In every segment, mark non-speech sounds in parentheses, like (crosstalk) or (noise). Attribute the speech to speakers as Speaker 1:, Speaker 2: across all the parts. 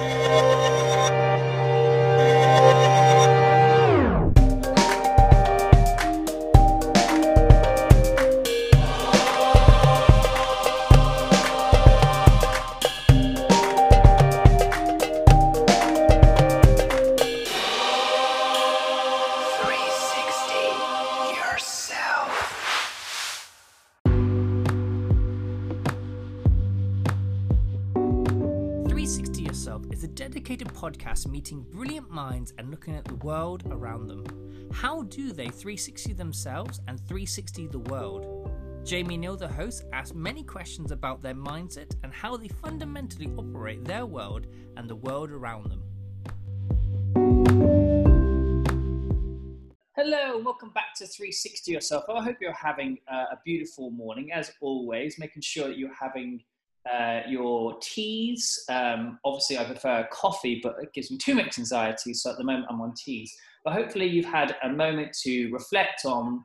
Speaker 1: podcast meeting brilliant minds and looking at the world around them. How do they 360 themselves and 360 the world? Jamie Neal, the host, asks many questions about their mindset and how they fundamentally operate their world and the world around them. Hello, welcome back to 360 Yourself. I hope you're having uh, a beautiful morning, as always, making sure that you're having uh, your teas. Um, obviously, I prefer coffee, but it gives me too much anxiety. So at the moment, I'm on teas. But hopefully, you've had a moment to reflect on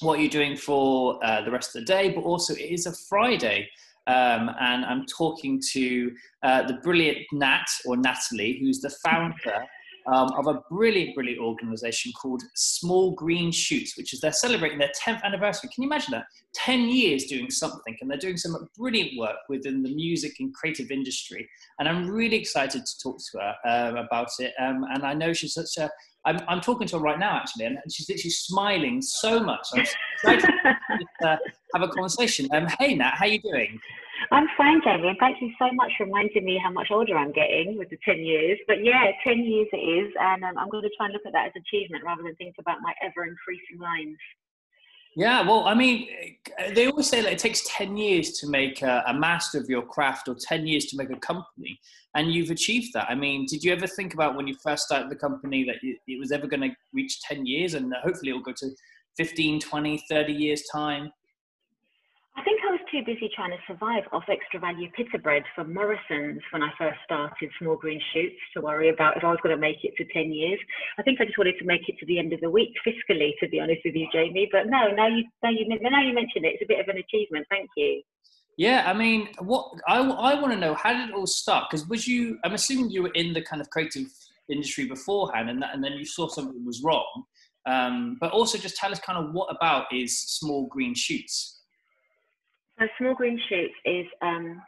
Speaker 1: what you're doing for uh, the rest of the day. But also, it is a Friday. Um, and I'm talking to uh, the brilliant Nat or Natalie, who's the founder (laughs) um, of a brilliant, brilliant organization called Small Green Shoots, which is they're celebrating their 10th anniversary. Can you imagine that? 10 years doing something, and they're doing some brilliant work within the music and creative industry. And I'm really excited to talk to her um, about it. Um, and I know she's such a I'm, I'm, talking to her right now, actually, and she's literally smiling so much. I'm excited to uh, (laughs) have a conversation. Um, hey, Nat, how are you doing?
Speaker 2: I'm fine, Jamie, and thank you so much for reminding me how much older I'm getting with the 10 years. But yeah, 10 years it is, and um, I'm going to try and look at that as achievement rather than think about my ever increasing lines.
Speaker 1: Yeah, well, I mean, they always say that it takes 10 years to make a, a, master of your craft or 10 years to make a company, and you've achieved that. I mean, did you ever think about when you first started the company that it was ever going to reach 10 years and hopefully it will go to 15, 20, 30 years' time?
Speaker 2: I think I was too busy trying to survive off extra value pita bread from Morrison's when I first started Small Green Shoots to worry about if I was going to make it to 10 years. I think I just wanted to make it to the end of the week fiscally, to be honest with you, Jamie. But no, now you, now you, now you mentioned it, it's a bit of an achievement. Thank you.
Speaker 1: Yeah, I mean, what I, I want to know, how did it all start? Because was you, I'm assuming you were in the kind of creative industry beforehand and, that, and then you saw something was wrong. Um, but also just tell us kind of what about is Small Green Shoots?
Speaker 2: So Small Green Shoots is um,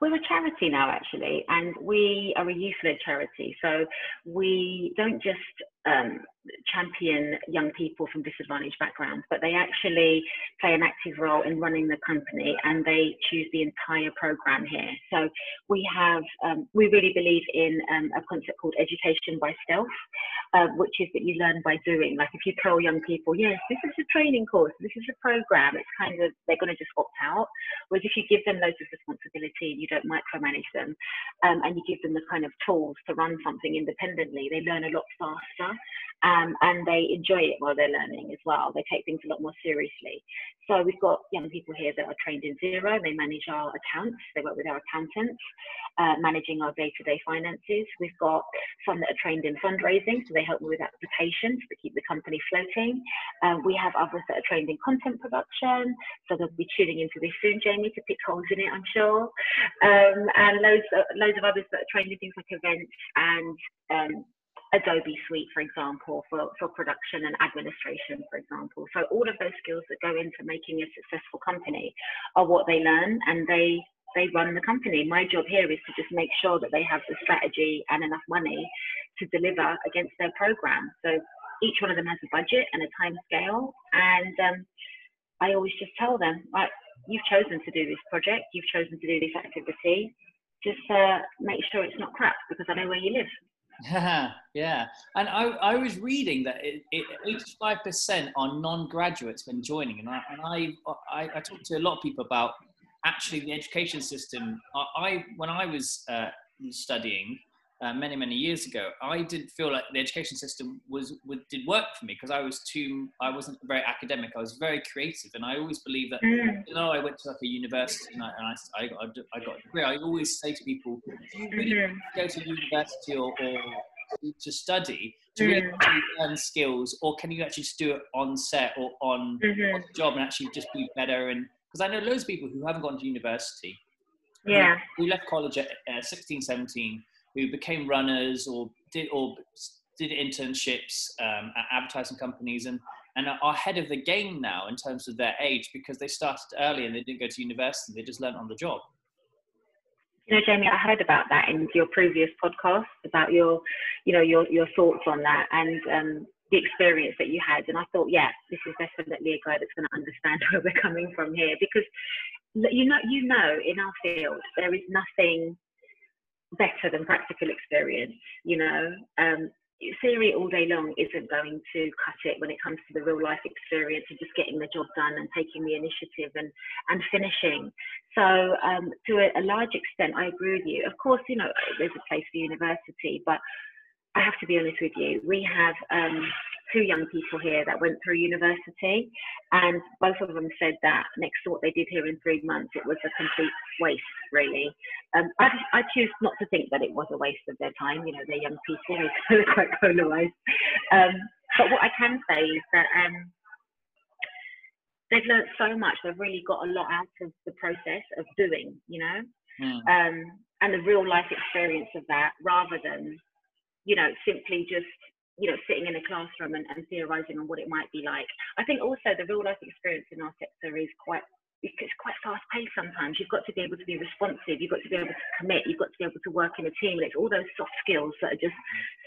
Speaker 2: we're a charity now actually, and we are a youth-led charity. So we don't just um, champion young people from disadvantaged backgrounds, but they actually play an active role in running the company and they choose the entire program here. So we have, um, we really believe in um, a concept called education by stealth, uh, which is that you learn by doing. Like if you tell young people, yes, this is a training course, this is a program, it's kind of, they're going to just opt out. Whereas if you give them loads of responsibility, and you don't micromanage them, um, and you give them the kind of tools to run something independently, they learn a lot faster um, and they enjoy it while they're learning as well. They take things a lot more seriously. So we've got young people here that are trained in Xero, They manage our accounts. They work with our accountants, uh, managing our day-to-day finances. We've got some that are trained in fundraising, so they help me with applications to keep the company floating. Um, we have others that are trained in content production, so they'll be tuning into this soon, Jamie, to pick holes in it, I'm sure. Um, and loads, of, loads of others that are trained in things like events and um, Adobe Suite, for example, for, for production and administration, for example. So all of those skills that go into making a successful company are what they learn and they they run the company. My job here is to just make sure that they have the strategy and enough money to deliver against their program. So each one of them has a budget and a time scale. And um, I always just tell them, right, you've chosen to do this project, you've chosen to do this activity. Just uh, make sure it's not crap because I know where you live.
Speaker 1: Yeah, (laughs) yeah. And I, I was reading that it, it, 85% are non-graduates when joining. And I, and I, I, I talked to a lot of people about actually the education system. I, I when I was uh, studying, uh, many many years ago i didn't feel like the education system was, was did work for me because i was too i wasn't very academic i was very creative and i always believe that mm. you know i went to like a university and i, and I, I, got, I got a degree i always say to people do you really mm-hmm. go to university or, or to study to really mm. learn skills or can you actually just do it on set or on, mm-hmm. on the job and actually just be better and because i know loads of people who haven't gone to university.
Speaker 2: Yeah.
Speaker 1: Who, who left college at uh, 16 17 who became runners or did or did internships um, at advertising companies and and are ahead of the game now in terms of their age because they started early and they didn't go to university they just learned on the job.
Speaker 2: You know jamie i heard about that in your previous podcast about your you know your your thoughts on that and um, the experience that you had and i thought yeah this is definitely a guy that's going to understand (laughs) where we're coming from here because you know you know in our field there is nothing better than practical experience you know? Um, theory all day long isn't going to cut it when it comes to the real life experience of just getting the job done and taking the initiative and and finishing. So um, to a, a large extent i agree with you. Of course you know there's a place for university but I have to be honest with you. We have um, two young people here that went through university, and both of them said that next to what they did here in three months, it was a complete waste, really. Um, I, I choose not to think that it was a waste of their time. You know, they're young people, they're (laughs) quite polarized. Um, but what I can say is that um, they've learned so much. They've really got a lot out of the process of doing, you know, mm. um, and the real life experience of that rather than you know, simply just, you know, sitting in a classroom and, and theorizing on what it might be like. I think also the real life experience in our sector is quite it's quite fast paced sometimes. You've got to be able to be responsive. You've got to be able to commit. You've got to be able to work in a team. And it's all those soft skills that are just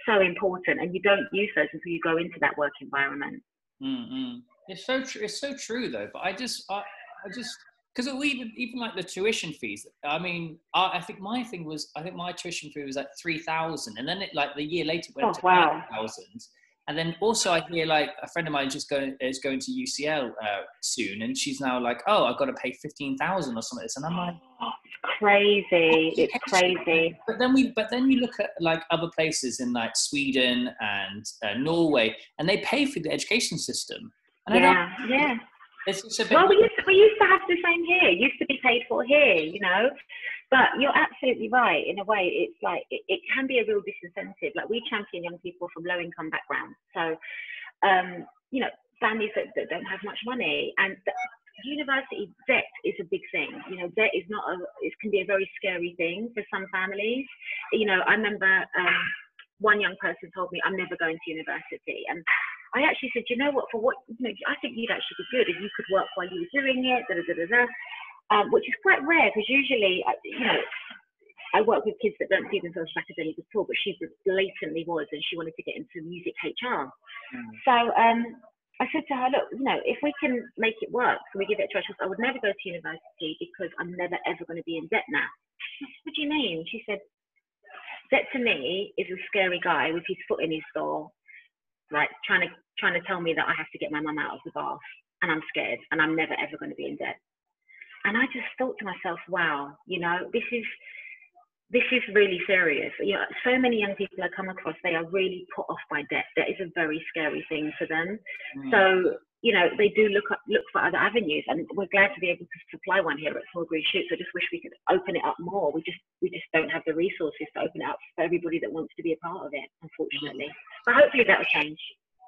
Speaker 2: so important. And you don't use those until you go into that work environment.
Speaker 1: Mm-hmm. It's so true. It's so true though. But I just, I, I just, because even even like the tuition fees. I mean, I, I, think my thing was I think my tuition fee was like three thousand, and then it like the year later went oh, to wow. thousand. And then also I hear like a friend of mine just going is going to UCL uh, soon, and she's now like, oh, I've got to pay fifteen thousand or something. And I'm like,
Speaker 2: oh, it's crazy, it's crazy.
Speaker 1: But then we, but then you look at like other places in like Sweden and uh, Norway, and they pay for the education system.
Speaker 2: And yeah, yeah. It's, it's a bit well, we used, to, we used to have the same here. It used to be paid for here, you know. But you're absolutely right. In a way, it's like it, it can be a real disincentive. Like we champion young people from low income backgrounds, so um, you know families that, that don't have much money, and the, university debt is a big thing. You know, debt is not a. It can be a very scary thing for some families. You know, I remember um, one young person told me, "I'm never going to university," and I actually said, you know what, for what, you know, I think you'd actually be good and you could work while you were doing it, da da da da, da. Um, which is quite rare because usually, uh, you know, I work with kids that don't see themselves as academic at all, but she blatantly was, and she wanted to get into music HR. Mm. So um, I said to her, look, you know, if we can make it work, can we give it a try? She I would never go to university because I'm never ever going to be in debt now. what do you mean? She said, debt to me is a scary guy with his foot in his door like trying to trying to tell me that I have to get my mum out of the bath and I'm scared and I'm never ever going to be in debt. And I just thought to myself, wow, you know, this is this is really serious. You know, so many young people I come across, they are really put off by debt. That is a very scary thing for them. Mm. So you know, they do look up, look for other avenues, and we're glad to be able to supply one here at Small Green Shoots. I just wish we could open it up more. We just we just don't have the resources to open it up for everybody that wants to be a part of it, unfortunately. But hopefully that will change.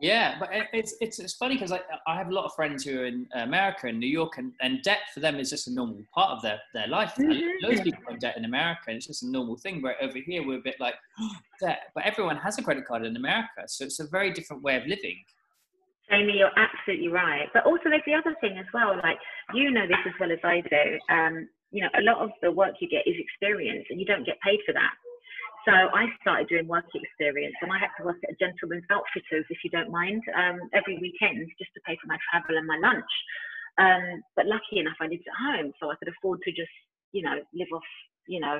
Speaker 1: Yeah, but it's it's it's funny because I I have a lot of friends who are in America and New York, and, and debt for them is just a normal part of their their life. Mm-hmm. Loads of people have debt in America, and it's just a normal thing. But over here, we're a bit like oh, (gasps) debt, but everyone has a credit card in America, so it's a very different way of living.
Speaker 2: Jamie, you're absolutely right. But also, there's the other thing as well. Like you know this as well as I do. Um, you know, a lot of the work you get is experience, and you don't get paid for that. So I started doing work experience, and I had to work at a gentleman's outfitters, if you don't mind, um, every weekend just to pay for my travel and my lunch. Um, but lucky enough, I lived at home, so I could afford to just, you know, live off, you know,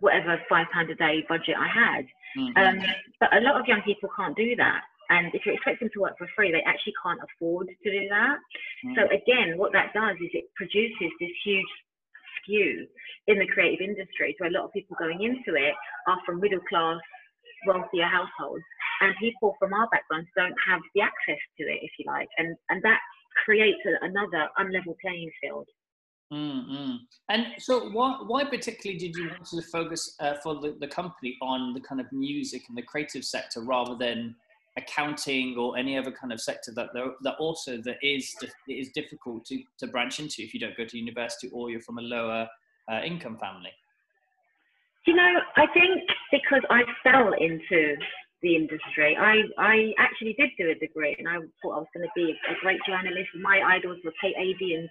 Speaker 2: whatever five pound a day budget I had. Mm-hmm. Um, but a lot of young people can't do that. And if you expect them to work for free, they actually can't afford to do that. Mm. So again, what that does is it produces this huge skew in the creative industry. So a lot of people going into it are from middle class, wealthier households, and people from our backgrounds don't have the access to it, if you like, and and that creates a, another unlevel playing field.
Speaker 1: Mm-hmm. And so, why, why particularly did you want to focus uh, for the, the company on the kind of music and the creative sector rather than accounting or any other kind of sector that there, that also that is it is difficult to, to branch into if you don't go to university or you're from a lower uh, income family
Speaker 2: you know, I think because I fell into the industry, I, I actually did do a degree and I thought I was going to be a, great journalist. My idols were Kate Adie and,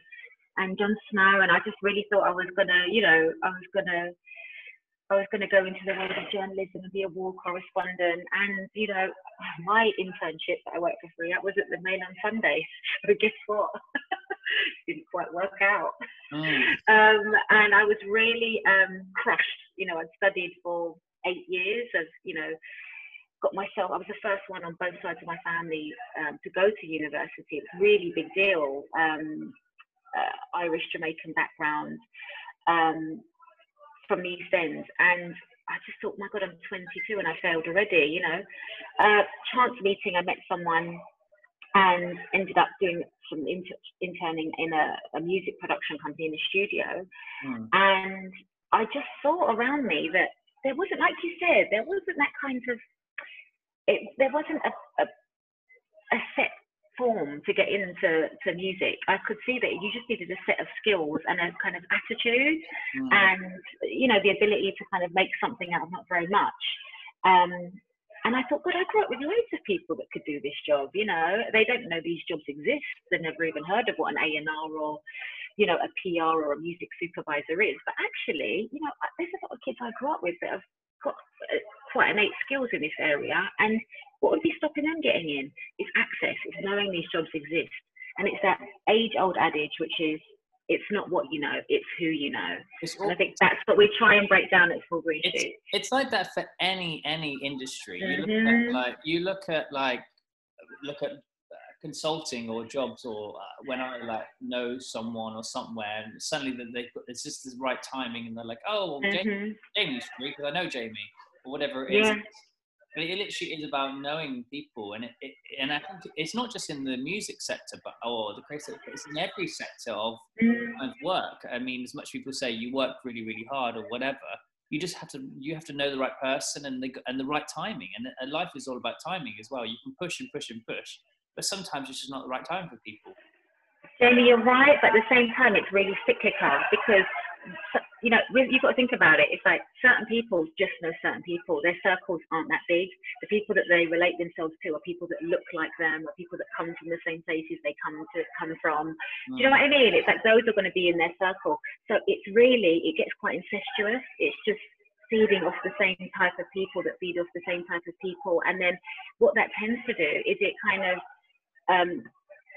Speaker 2: and Jon Snow, and I just really thought I was going to, you know, I was going to I was going to go into the world of journalism and be a war correspondent. And, you know, my internship that I worked for free, that was at the Mail on Sunday. (laughs) So guess what? (laughs) Didn't quite work out. Mm. Um, and I was really um, crushed. You know, I'd studied for eight years of, you know, got myself, I was the first one on both sides of my family um, to go to university. It's a really big deal. Um, uh, Irish Jamaican background. Um, from the East End, and I just thought, my God, I'm 22 and I failed already. You know, uh, chance meeting, I met someone and ended up doing some inter- interning in a, a, music production company in a studio, mm. and I just saw around me that there wasn't, like you said, there wasn't that kind of, it, there wasn't a, a, a set form to get into to music. I could see that you just needed a set of skills and a kind of attitude, mm. and you know the ability to kind of make something out of not very much. Um, and I thought, God, I grew up with loads of people that could do this job. You know, they don't know these jobs exist. They've never even heard of what an A and R or you know, a PR or a music supervisor is. But actually, you know, there's a lot of kids I grew up with that have got uh, quite innate skills in this area. And what would be stopping them getting in? It's access, it's knowing these jobs exist. And it's that age old adage, which is it's not what you know, it's who you know. And I think that's what we try and break down at Full Green
Speaker 1: it's, It's like that for any any industry. You look at mm-hmm. like you look at like look at uh, consulting or jobs or uh, when I like know someone or somewhere and suddenly that they've got it's just the right timing and they're like oh well, mm-hmm. Jamie, Jamie's free because I know Jamie or whatever it is. Yeah. It literally is about knowing people, and it, it, and I think it's not just in the music sector, but or the creative. sector. It's in every sector of, mm. of work. I mean, as much people say you work really, really hard or whatever, you just have to you have to know the right person and the and the right timing. And, and life is all about timing as well. You can push and push and push, but sometimes it's just not the right time for people.
Speaker 2: Jamie, you're right, but at the same time, it's really cyclical because you know, you've got to think about it. It's like certain people just know certain people. Their circles aren't that big. The people that they relate themselves to are people that look like them, or people that come from the same places they come to come from. Do you know what I mean? It's like those are going to be in their circle. So it's really it gets quite incestuous. It's just feeding off the same type of people that feed off the same type of people, and then what that tends to do is it kind of um,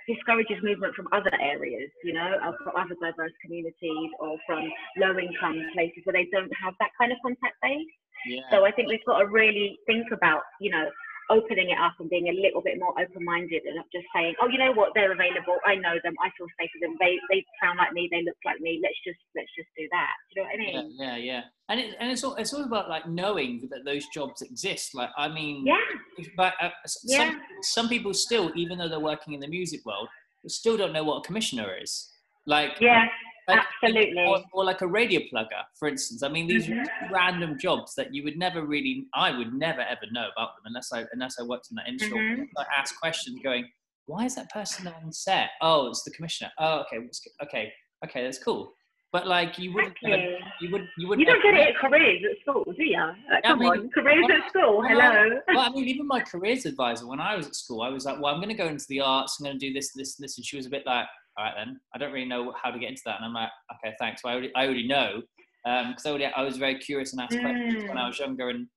Speaker 2: discourages movement from other areas, you know, from other diverse communities or from low income places where they don't have that kind of contact base. Yeah. So I think we've got to really think about, you know, opening it up and being a little bit more open-minded and not just saying, oh, you know what, they're available. I know them. I feel safe with them. They they sound like me. They look like me. Let's just let's just do that. Do you know what I
Speaker 1: mean? Yeah, yeah, yeah. And it, and it's all it's all about like knowing that those jobs exist. Like I mean,
Speaker 2: yeah.
Speaker 1: But uh, yeah. some some people still, even though they're working in the music world, still don't know what a commissioner is. Like
Speaker 2: yeah. Like, Absolutely.
Speaker 1: Or, or, like a radio plugger, for instance. I mean, these mm-hmm. random jobs that you would never really, I would never ever know about them unless I unless I worked in that industry. Mm-hmm. I ask questions, going, "Why is that person on set? Oh, it's the commissioner. Oh, okay, okay, okay, that's cool." But like you wouldn't, exactly. you would, you would.
Speaker 2: You don't get it at careers at school, do you? Like, come I mean, on, careers at school. Hello.
Speaker 1: Well, I (laughs) mean, even my careers advisor when I was at school, I was like, "Well, I'm going to go into the arts. I'm going to do this, this, this," and she was a bit like, all right then, I don't really know how to get into that. And I'm like, okay, thanks. Well, I already, I already know because um, I, I, was very curious and asked mm. questions when I was younger, and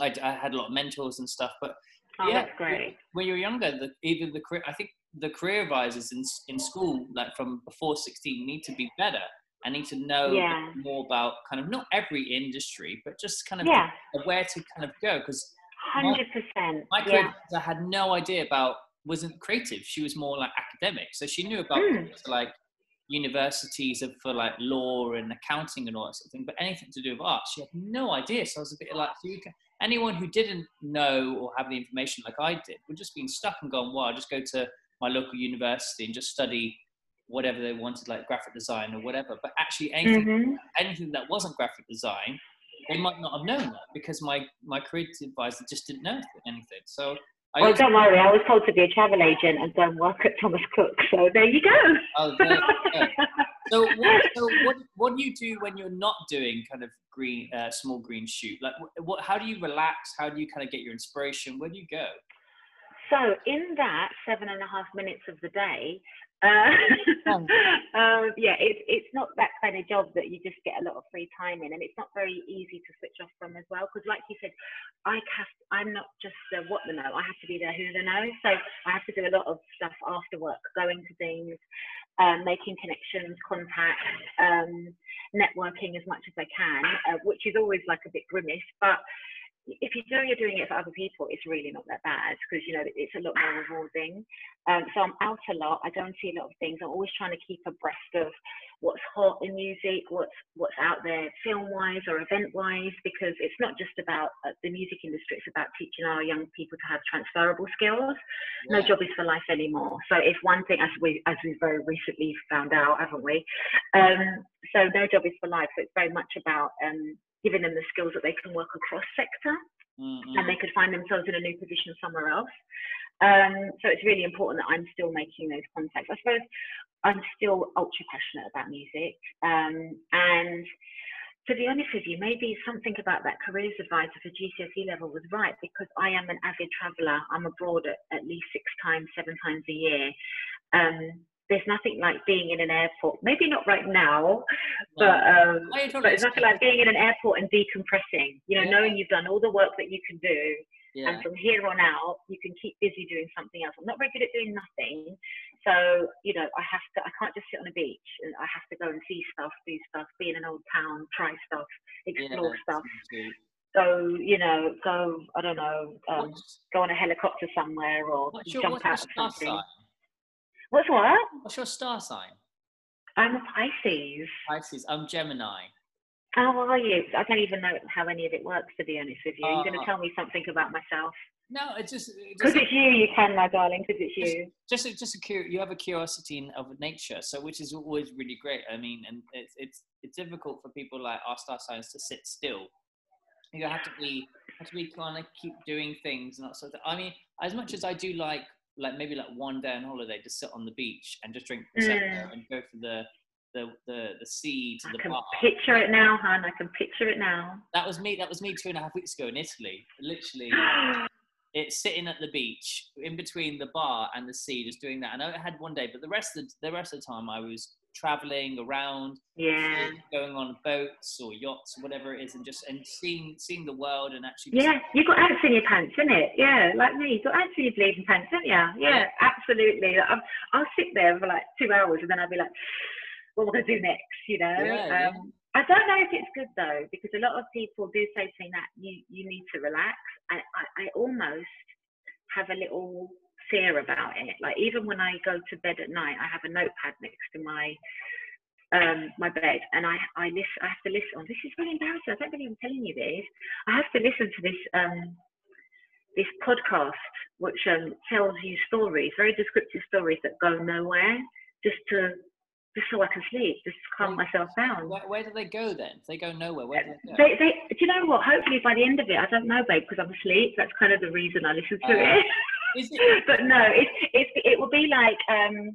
Speaker 1: I, I, had a lot of mentors and stuff. But
Speaker 2: oh, yeah, great.
Speaker 1: When you're younger, the, even the career, I think the career advisors in in school, like from before 16, need to be better. I need to know yeah. more about kind of not every industry, but just kind of yeah. where to kind of go because.
Speaker 2: Hundred percent.
Speaker 1: My, my career, yeah. I had no idea about wasn't creative. She was more like academic. So she knew about mm. like universities for like law and accounting and all that sort of thing, but anything to do with art, she had no idea. So I was a bit like, so can, anyone who didn't know or have the information like I did would just been stuck and gone, well, I'll just go to my local university and just study whatever they wanted, like graphic design or whatever. But actually, anything, mm-hmm. anything that wasn't graphic design, they might not have known that because my my creative advisor just didn't know anything. So
Speaker 2: well, don't worry. I was told to be a travel agent and don't work at Thomas Cook. So there you go. Oh, there, (laughs)
Speaker 1: so, what, so what, what do you do when you're not doing kind of green, uh, small green shoot? Like, what, how do you relax? How do you kind of get your inspiration? Where do you go?
Speaker 2: So in that seven and a half minutes of the day, (laughs) um, yeah, it's it's not that kind of job that you just get a lot of free time in, and it's not very easy to switch off from as well. Because, like you said, I cast. I'm not just uh, what the know. I have to be there who the know. So I have to do a lot of stuff after work, going to things, um, making connections, contacts, um, networking as much as I can, uh, which is always like a bit grimace, but if you know you're doing it for other people, it's really not that bad because you know it's a lot more rewarding. Um, so I'm out a lot. I don't see a lot of things. I'm always trying to keep abreast of what's hot in music, what's what's out there film-wise or event-wise, because it's not just about uh, the music industry. It's about teaching our young people to have transferable skills. Yeah. No job is for life anymore. So it's one thing, as we as we very recently found out, haven't we? Um, so no job is for life. So it's very much about um, giving them the skills that they can work across sector mm-hmm. and they could find themselves in a new position somewhere else. Um, so it's really important that I'm still making those contacts. I suppose I'm still ultra passionate about music. Um, and to be honest with you, maybe something about that careers advisor for GCSE level was right because I am an avid traveller. I'm abroad at, at least six times, seven times a year. Um, there's nothing like being in an airport. Maybe not right now, but um, but it's nothing like being in an airport and decompressing. You know, yeah. knowing you've done all the work that you can do, yeah. and from here on out, you can keep busy doing something else. I'm not very good at doing nothing, so you know, I have to. I can't just sit on a beach, and I have to go and see stuff, do stuff, be in an old town, try stuff, explore yeah, stuff. Go, you know, go. I don't know, um, go on a helicopter somewhere or jump out of something. Sign? What's what?
Speaker 1: What's your star sign?
Speaker 2: I'm a Pisces.
Speaker 1: Pisces. I'm Gemini.
Speaker 2: How are you? I don't even know how any of it works, to be honest with you. Uh, You're going to tell me something about myself.
Speaker 1: No, it's just
Speaker 2: because it's you. You can, my darling, because it's you.
Speaker 1: Just, just, just a cur- you have a curiosity of nature, so which is always really great. I mean, and it's it's it's difficult for people like our star signs to sit still. You have to be have to be kind of keep doing things and that sort of. I mean, as much as I do like like maybe like one day on holiday to sit on the beach and just drink prosecco mm. and go for the the the the sea to
Speaker 2: I
Speaker 1: the
Speaker 2: can
Speaker 1: bar.
Speaker 2: Picture it now, hon. I can picture it now.
Speaker 1: That was me. That was me two and a half weeks ago in Italy. Literally, (gasps) it's sitting at the beach in between the bar and the sea, just doing that. And I know it had one day, but the rest of the, the rest of the time I was traveling around,
Speaker 2: yeah,
Speaker 1: going on boats or yachts or whatever it is, and just and seeing seeing the world and actually.
Speaker 2: Yeah, you've got ants in your pants, isn't it? Yeah, like me, you've got ants in your bleeding pants, don't you? Yeah, yeah. absolutely. I'll, I'll sit there for like two hours and then I'll be like, what am I going to do next? You know. Yeah, um, I don't know if it's good though, because a lot of people do say to me that you you need to relax. I, I, I almost have a little fear about it. Like even when I go to bed at night, I have a notepad next to my um, my bed, and I I listen. I have to listen. Oh, this is really embarrassing. I don't believe I'm telling you this. I have to listen to this um, this podcast, which um, tells you stories, very descriptive stories that go nowhere, just to just so I can sleep, just to calm myself down.
Speaker 1: Where, where, do they go then? They go nowhere, where do
Speaker 2: they go? They, they, do you know what? Hopefully by the end of it, I don't know, babe, because I'm asleep. That's kind of the reason I listen to uh, it. (laughs) it. (laughs) but no, it, it, it will be like, um,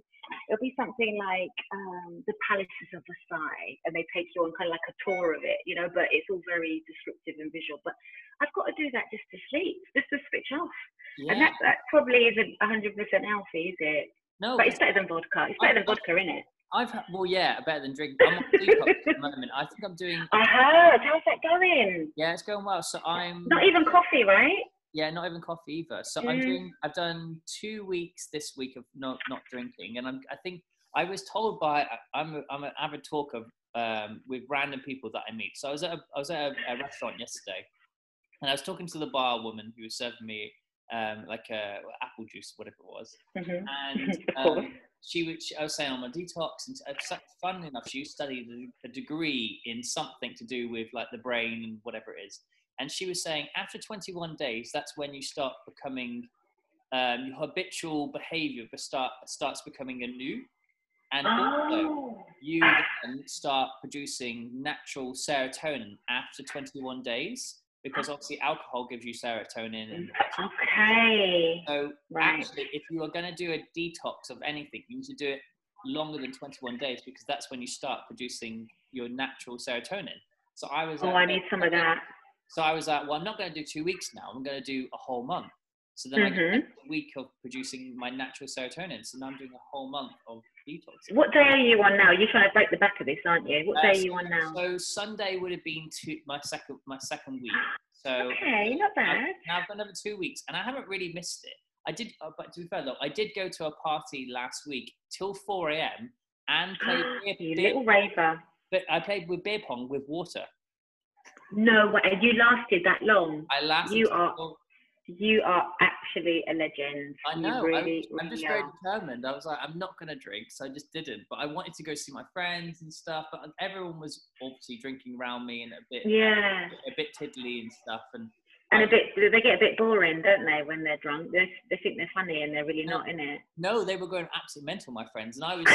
Speaker 2: it'll be something like um, the palaces of Versailles, and they take you on kind of like a tour of it, you know. But it's all very descriptive and visual. But I've got to do that just to sleep, just to switch off, yeah. and that that probably isn't 100% healthy, is it? No, but it's better than vodka. It's better I, than vodka, isn't it?
Speaker 1: I've had, well, yeah, better than drinking. I'm on detox at the moment. I think I'm doing. (laughs)
Speaker 2: I heard. How's that going?
Speaker 1: Yeah, it's going well. So I'm.
Speaker 2: Not even coffee, right?
Speaker 1: Yeah, not even coffee either. So mm. I'm doing. I've done two weeks this week of not not drinking, and I'm. I think I was told by. I'm. A, I'm an avid talker um, with random people that I meet. So I was at a, I was at a, a restaurant yesterday, and I was talking to the bar woman who was serving me um, like a apple juice, whatever it was, mm-hmm. and. (laughs) Um, she was, I was saying on my detox, and uh, funnily enough, she studied a degree in something to do with like the brain and whatever it is. And she was saying after 21 days, that's when you start becoming um, your habitual behavior start starts becoming a new, and also oh. you then start producing natural serotonin after 21 days because obviously alcohol gives you serotonin. And
Speaker 2: okay.
Speaker 1: So right. actually, if you are going to do a detox of anything, you need to do it longer than 21 days because that's when you start producing your natural serotonin. So I was.
Speaker 2: Oh, I need some of that.
Speaker 1: So I was like, well, I'm not going to do two weeks now. I'm going to do a whole month. So then I
Speaker 2: Mhm.
Speaker 1: did a week of producing my natural serotonin. So now I'm doing a whole month of detox.
Speaker 2: What day are you on now? You're trying to break the back of this, aren't you? What
Speaker 1: Uh,
Speaker 2: day are you on now?
Speaker 1: So Sunday would have been two, my second my second week. So
Speaker 2: Okay, not bad.
Speaker 1: now I've got another two weeks, and I haven't really missed it. I did, uh, but to be fair though, I did go to a party last week till 4 a.m. and played (gasps) beer,
Speaker 2: you
Speaker 1: beer-
Speaker 2: little raver.
Speaker 1: but I played with beer pong with water.
Speaker 2: No way. You lasted that long.
Speaker 1: I lasted.
Speaker 2: You are-
Speaker 1: four-
Speaker 2: You are actually a legend.
Speaker 1: I
Speaker 2: You
Speaker 1: know.
Speaker 2: really,
Speaker 1: I, am just
Speaker 2: really
Speaker 1: very
Speaker 2: are.
Speaker 1: determined. I was like, I'm not gonna drink, so I just didn't. But I wanted to go see my friends and stuff. But everyone was obviously drinking around me and a bit,
Speaker 2: Yeah.
Speaker 1: a bit tiddly and stuff. And
Speaker 2: And a bit, they get a bit boring, don't they, when they're drunk? They, they think they're funny and they're really
Speaker 1: No.
Speaker 2: not in it.
Speaker 1: no, they were going absolutely mental, my friends, and I was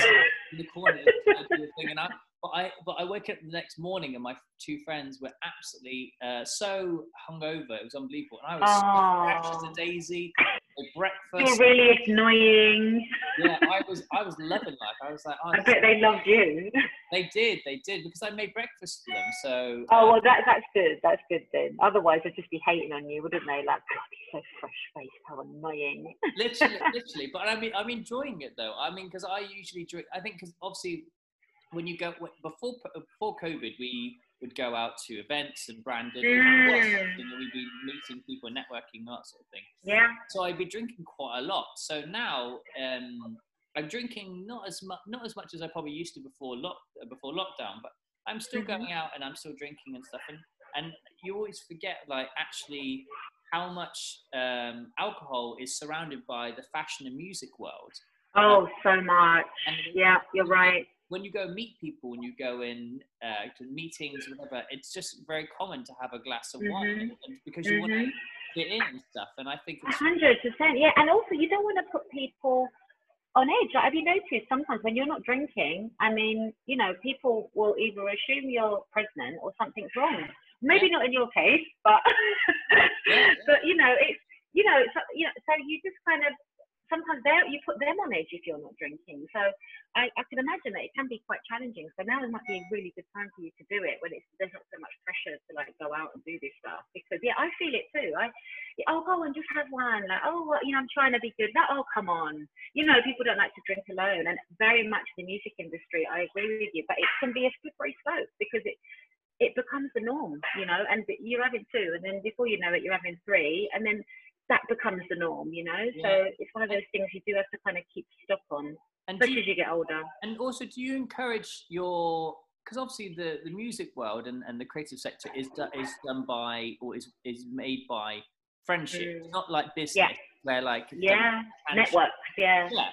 Speaker 1: in the corner (laughs) trying to the thing. And I, but I, but I woke up the next morning, and my two friends were absolutely uh, so hungover. It was unbelievable, and I was fresh as
Speaker 2: Oh,
Speaker 1: a daisy. For
Speaker 2: you're
Speaker 1: breakfast,
Speaker 2: really annoying.
Speaker 1: yeah, I was, I was loving life. I was like, oh,
Speaker 2: I bet they loved you.
Speaker 1: They did, they did, because I made breakfast for them. So
Speaker 2: Oh
Speaker 1: uh,
Speaker 2: well, that that's good. That's good then. Otherwise, they'd just be hating on you, wouldn't they? Like, God, he's so fresh faced. How annoying.
Speaker 1: literally, (laughs) literally. But I mean, I'm enjoying it though. I mean, because I usually drink. I think because obviously, when you go before before COVID, we would go out to events and branded.
Speaker 2: Mm.
Speaker 1: Know, we'd be meeting people, networking, that sort of thing.
Speaker 2: Yeah.
Speaker 1: So I'd be drinking quite a lot. So now um, I'm drinking not as much, not as much as I probably used to before lock before lockdown, but I'm still
Speaker 2: Mhm.
Speaker 1: going out and I'm still drinking and stuff. And and you always forget like actually how much um, alcohol is surrounded by the fashion and music world.
Speaker 2: Oh, so much.
Speaker 1: And
Speaker 2: Yeah, you're right.
Speaker 1: When you go meet people, and you go in uh, to meetings, whatever, it's just very common to have a glass of wine
Speaker 2: Mhm.
Speaker 1: and because you want to fit in and stuff. And I think it's
Speaker 2: hundred percent. Yeah, and also you don't want to put people on edge. Like, have you noticed sometimes when you're not drinking? I mean, you know, people will either assume you're pregnant or something's wrong. Maybe not in your case, but
Speaker 1: Yeah, (laughs)
Speaker 2: but you know, it's you know, so, you know, so you just kind of sometimes you put them on edge if you're not drinking. So I, I can imagine that it can be quite challenging. So now might be a really good time for you to do it when it's there's not so much pressure to like go out and do this stuff. Because yeah, I feel it too. I oh go and just have one. Like oh well, you know I'm trying to be good. Like oh come on. You know people don't like to drink alone, and very much the music industry. I agree with you, but it can be a slippery slope because it it becomes the norm, you know, and you're having two, and then before you know it, you're having three, and then that becomes the norm, you know. So it's one of those things you do have to kind of keep stock on,
Speaker 1: and
Speaker 2: especially
Speaker 1: you,
Speaker 2: as you get older.
Speaker 1: and also do you encourage your because obviously the, the music world and, and the creative sector is do, is done by or is is made by friendship.
Speaker 2: Mm.
Speaker 1: not like business
Speaker 2: Yeah.
Speaker 1: where like
Speaker 2: Yeah, networks, yeah.
Speaker 1: Yeah.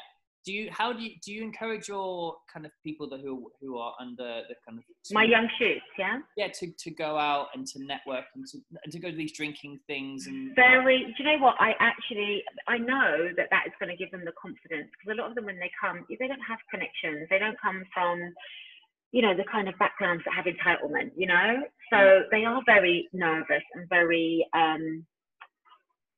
Speaker 1: Do you how do you do you encourage your kind of people that who who are under the kind of
Speaker 2: My young shoots, yeah.
Speaker 1: yeah to, to go out and to network and to and to go to these drinking things and
Speaker 2: Very. Do you know what? I actually I know that that is going to give them the confidence because a lot of them when they come, they don't have connections. They don't come from you know the kind of backgrounds that have entitlement. You know, so they are very nervous and very um,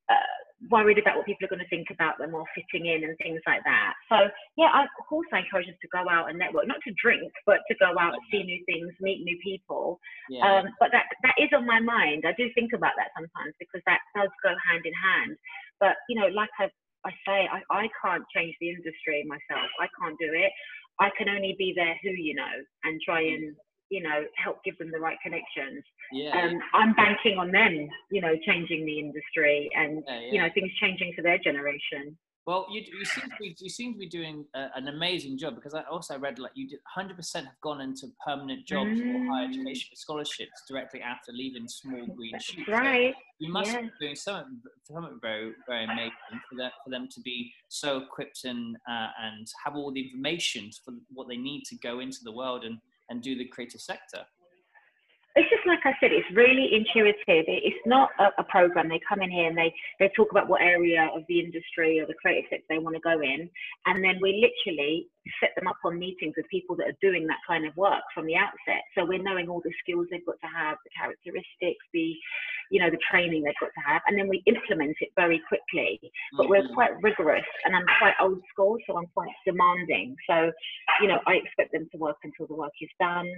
Speaker 2: uh, worried about what people are going to think about them or fitting in and things like that. So yeah, I, of course I encourage them to go out and network, not to drink, but to go out, see new things, meet new people.
Speaker 1: yeah
Speaker 2: Um, but that that is on my mind. I do think about that sometimes because that does go hand in hand. But you know, like I, I say, I, I can't change the industry myself. I can't do it. I can only be there who you know and try and you know help give them the right connections.
Speaker 1: yeah,
Speaker 2: Um, I'm banking on them, you know, changing the industry and
Speaker 1: yeah, yeah.
Speaker 2: you know things changing for their generation.
Speaker 1: Well, you, you seem to be you seem to be doing a, an amazing job because I also read like you did 100% have gone into permanent jobs or higher
Speaker 2: Mm.
Speaker 1: education scholarships directly after leaving Small Green Shoots. So
Speaker 2: right.
Speaker 1: you must
Speaker 2: yeah.
Speaker 1: be doing something, something very very amazing for them for them to be so equipped and uh, and have all the information for what they need to go into the world and and do the creative sector.
Speaker 2: It's just like I said, it's really intuitive. It's not a, a, program. They come in here and they they talk about what area of the industry or the creative sector they want to go in, and then we literally set them up on meetings with people that are doing that kind of work from the outset. So we're knowing all the skills they've got to have, the characteristics, the you know the training they've got to have, and then we implement it very quickly. But we're mm-hmm. quite rigorous, and I'm quite old school, so I'm quite demanding. So you know I expect them to work until the work is done.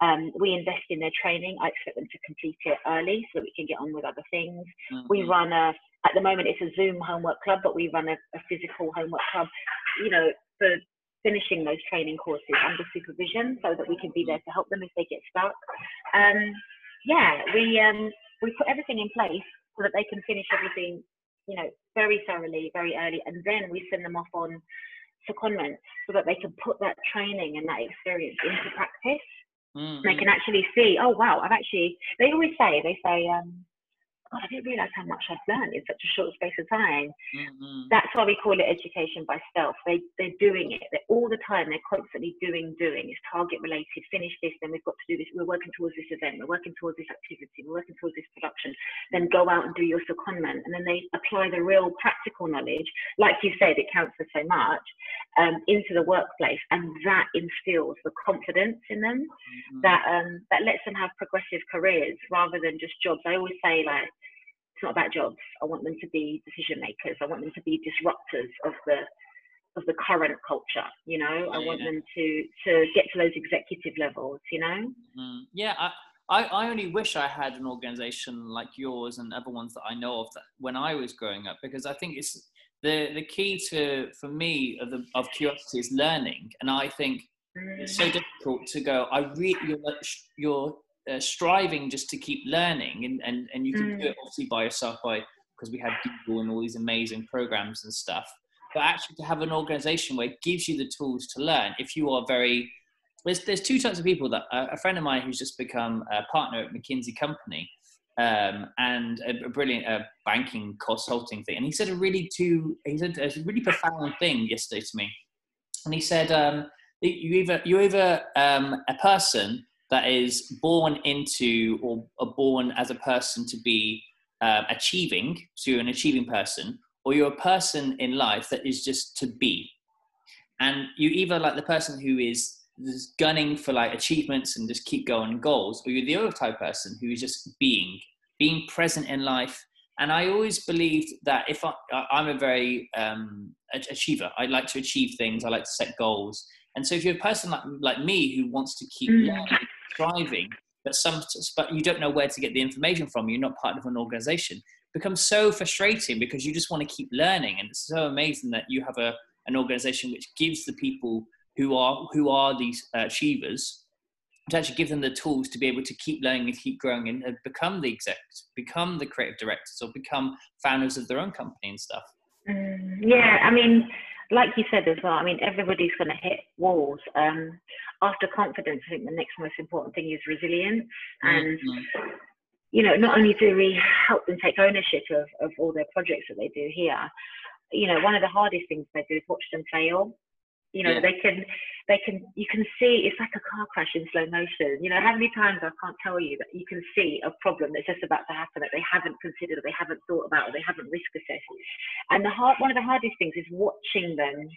Speaker 2: Um, we invest in their training. I expect them to complete it early so that we can get on with other things. Mm-hmm. We run a, at the moment it's a Zoom homework club, but we run a, a physical homework club, you know, for finishing those training courses under supervision so that we can be there to help them if they get stuck. Um, yeah, we, um, we put everything in place so that they can finish everything, you know, very thoroughly, very early, and then we send them off on secondments so that they can put that training and that experience into practice. Mm-hmm. They can actually see, oh wow, I've actually. They always say, they say, um, God, I didn't realize how much I've learned in such a short space of time. Mm-hmm. That's why we call it education by stealth. They, they're doing it. They're all the time. They're constantly doing, doing. It's target related. Finish this, then we've got to do this. We're working towards this event. We're working towards this activity. We're working towards this production. Then go out and do your secondment. And then they apply the real practical knowledge. Like you said, it counts for so much um, into the workplace. And that instills the confidence in them mm-hmm. that, um, that lets them have progressive careers rather than just jobs. I always say, like, it's not about jobs. I want them to be decision makers. I want them to be disruptors of the of the current culture. You know, I want them to to get to those executive levels. You know.
Speaker 1: Mm-hmm. Yeah. I- I, I only wish I had an organization like yours and other ones that I know of that when I was growing up because I think it's the the key to for me of the of curiosity is learning and I think it's so mm. difficult to go I really you're, you're uh, striving just to keep learning and, and, and you can mm. do it obviously by yourself by because we have Google and all these amazing programs and stuff. But actually to have an organization where it gives you the tools to learn if you are very there's, there's two types of people that uh, a friend of mine who's just become a partner at McKinsey company um, and a, a brilliant uh, banking consulting thing. And he said a really two he said a really profound thing yesterday to me. And he said um, you either you either um, a person that is born into or, or born as a person to be uh, achieving, so you're an achieving person, or you're a person in life that is just to be. And you either like the person who is just gunning for like achievements and just keep going goals, or you're the other type person who is just being, being present in life. And I always believed that if I, I'm a very um, achiever, I like to achieve things, I like to set goals. And so if you're a person like, like me who wants to keep mm. learning, striving, but some but you don't know where to get the information from. You're not part of an organization. It becomes so frustrating because you just want to keep learning, and it's so amazing that you have a an organization which gives the people who are who are these uh, achievers to actually give them the tools to be able to keep learning and keep growing and become the execs, become the creative directors, or become founders of their own company and stuff.
Speaker 2: Mm, yeah, I mean, like you said as well, I mean, everybody's going to hit walls. Um, after confidence, I think the next most important thing is resilience. And, mm-hmm. you know, not only do we help them take ownership of, of all their projects that they do here, you know, one of the hardest things they do is watch them fail. You know, yeah. they can, they can, you can see it's like a car crash in slow motion. You know, how many times I can't tell you that you can see a problem that's just about to happen that they haven't considered, or they haven't thought about, or they haven't risk assessed. And the hard, one of the hardest things is watching them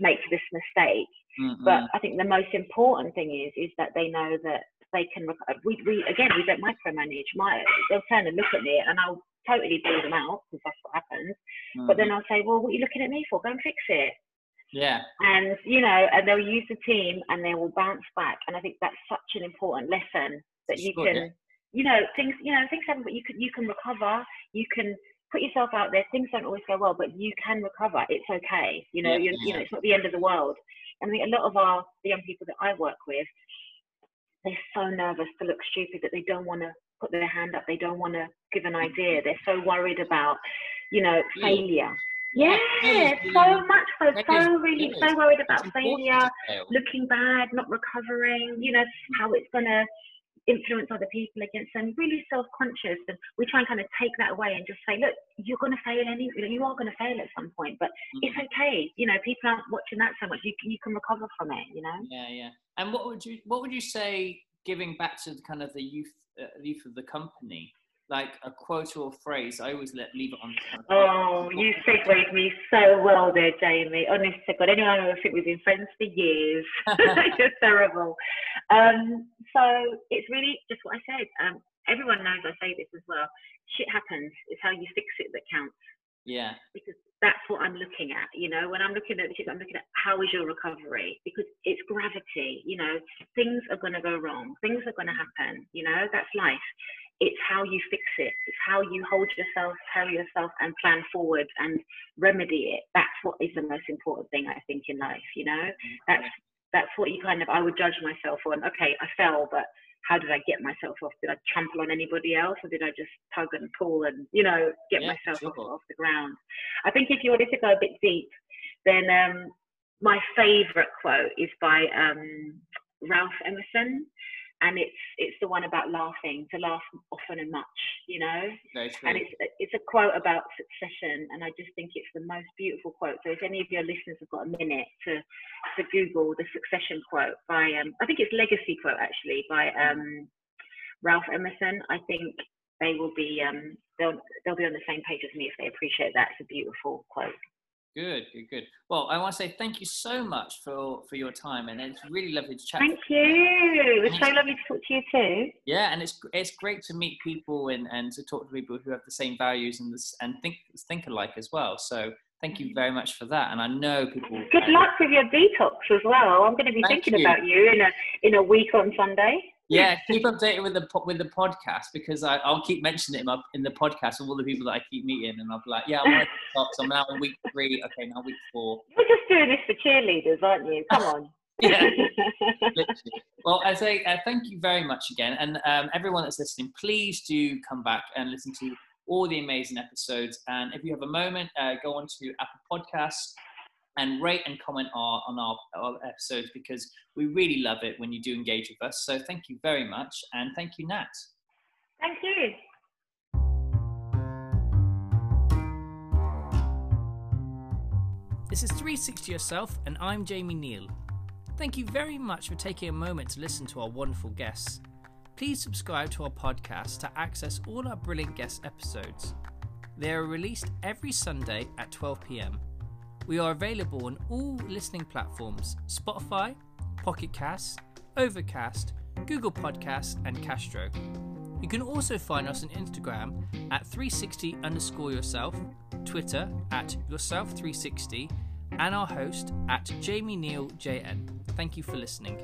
Speaker 2: make this mistake. Mm-hmm. But I think the most important thing is is that they know that they can. We, we again we don't micromanage. My they'll turn and look at me and I'll totally blow them out because that's what happens. Mm-hmm. But then I'll say, well, what are you looking at me for? Go and fix it.
Speaker 1: Yeah.
Speaker 2: And, you know, and they'll use the team and they will bounce back. And I think that's such an important lesson that you can, yeah. you know, things, you know, things happen, but you can, you can recover. You can put yourself out there. Things don't always go well, but you can recover. It's okay. You know, yeah. you know, it's not the end of the world. And I think a lot of our, the young people that I work with, they're so nervous to look stupid that they don't want to put their hand up. They don't want to give an idea. They're so worried about, you know, failure. Yeah, so much so, so really, so worried about failure, looking bad, not recovering, you know, how it's going to influence other people against them, really self-conscious. And we try and kind of take that away and just say, look, you're going to fail any, you are going to fail at some point, but mm-hmm. it's okay. You know, people aren't watching that so much. You, you can recover from it, you know?
Speaker 1: Yeah, yeah. And what would you, what would you say giving back to the kind of the youth uh, leave for the company, like a quote or a phrase, I always let leave it on.
Speaker 2: Oh, you segued me so well there, Jamie. Honest to God, anyone who I think we've been friends for years. (laughs) You're terrible. Um, so it's really just what I said. Um, everyone knows I say this as well. Shit happens. It's how you fix it that counts.
Speaker 1: Yeah.
Speaker 2: Because that's what I'm looking at. You know, when I'm looking at the shit, I'm looking at how is your recovery? Because it's gravity. You know, things are going to go wrong. Things are going to happen. You know, that's life. It's how you fix it. It's how you hold yourself, carry yourself, and plan forward and remedy it. That's what is the most important thing I think in life. You know, that's that's what you kind of I would judge myself on. Okay, I fell, but how did I get myself off? Did I trample on anybody else or did I just tug and pull and, you know, get yeah, myself sure. off, off, the ground? I think if you wanted to go a bit deep, then um, my favorite quote is by um, Ralph Emerson and it's it's the one about laughing to laugh often and much you know? Nice, and it's it's a quote about succession and i just think it's the most beautiful quote. So if any of your listeners have got a minute to to google the succession quote by um i think it's legacy quote actually by um ralph emerson i think they will be um they'll they'll be on the same page as me if they appreciate that. It's a beautiful quote
Speaker 1: Good, good, good. Well, I want to say thank you so much for for your time, and it's really lovely to chat.
Speaker 2: Thank you. It was so lovely to talk to you too.
Speaker 1: Yeah, and it's it's great to meet people and, and to talk to people who have the same values and this, and think think alike as well. So thank you very much for that. And I know people.
Speaker 2: Good luck with your detox as well. I'm going to be thinking you. about you in a in a week on Sunday
Speaker 1: yeah, keep updated with the with the podcast because I, will keep mentioning it in the podcast of all the people that I keep meeting, and I'll be like, yeah, I'm on I'm now on week three. Okay, now week four.
Speaker 2: You're just doing this for cheerleaders, aren't you? Come on. (laughs) yeah. (laughs)
Speaker 1: well, I say uh, thank you very much again, and um, everyone that's listening, please do come back and listen to all the amazing episodes. And if you have a moment, uh, go on to Apple Podcasts and rate and comment our, on our, our, episodes because we really love it when you do engage with us. So thank you very much. And thank you, Nat.
Speaker 2: Thank you.
Speaker 1: This is 360 Yourself, and I'm Jamie Neal. Thank you very much for taking a moment to listen to our wonderful guests. Please subscribe to our podcast to access all our brilliant guest episodes. They are released every Sunday at 12 pm. We are available on all listening platforms Spotify, Pocket Cast, Overcast, Google Podcasts, and Castro. You can also find us on Instagram at 360 underscore yourself, Twitter at yourself360, and our host at Jamie Neal JN. Thank you for listening.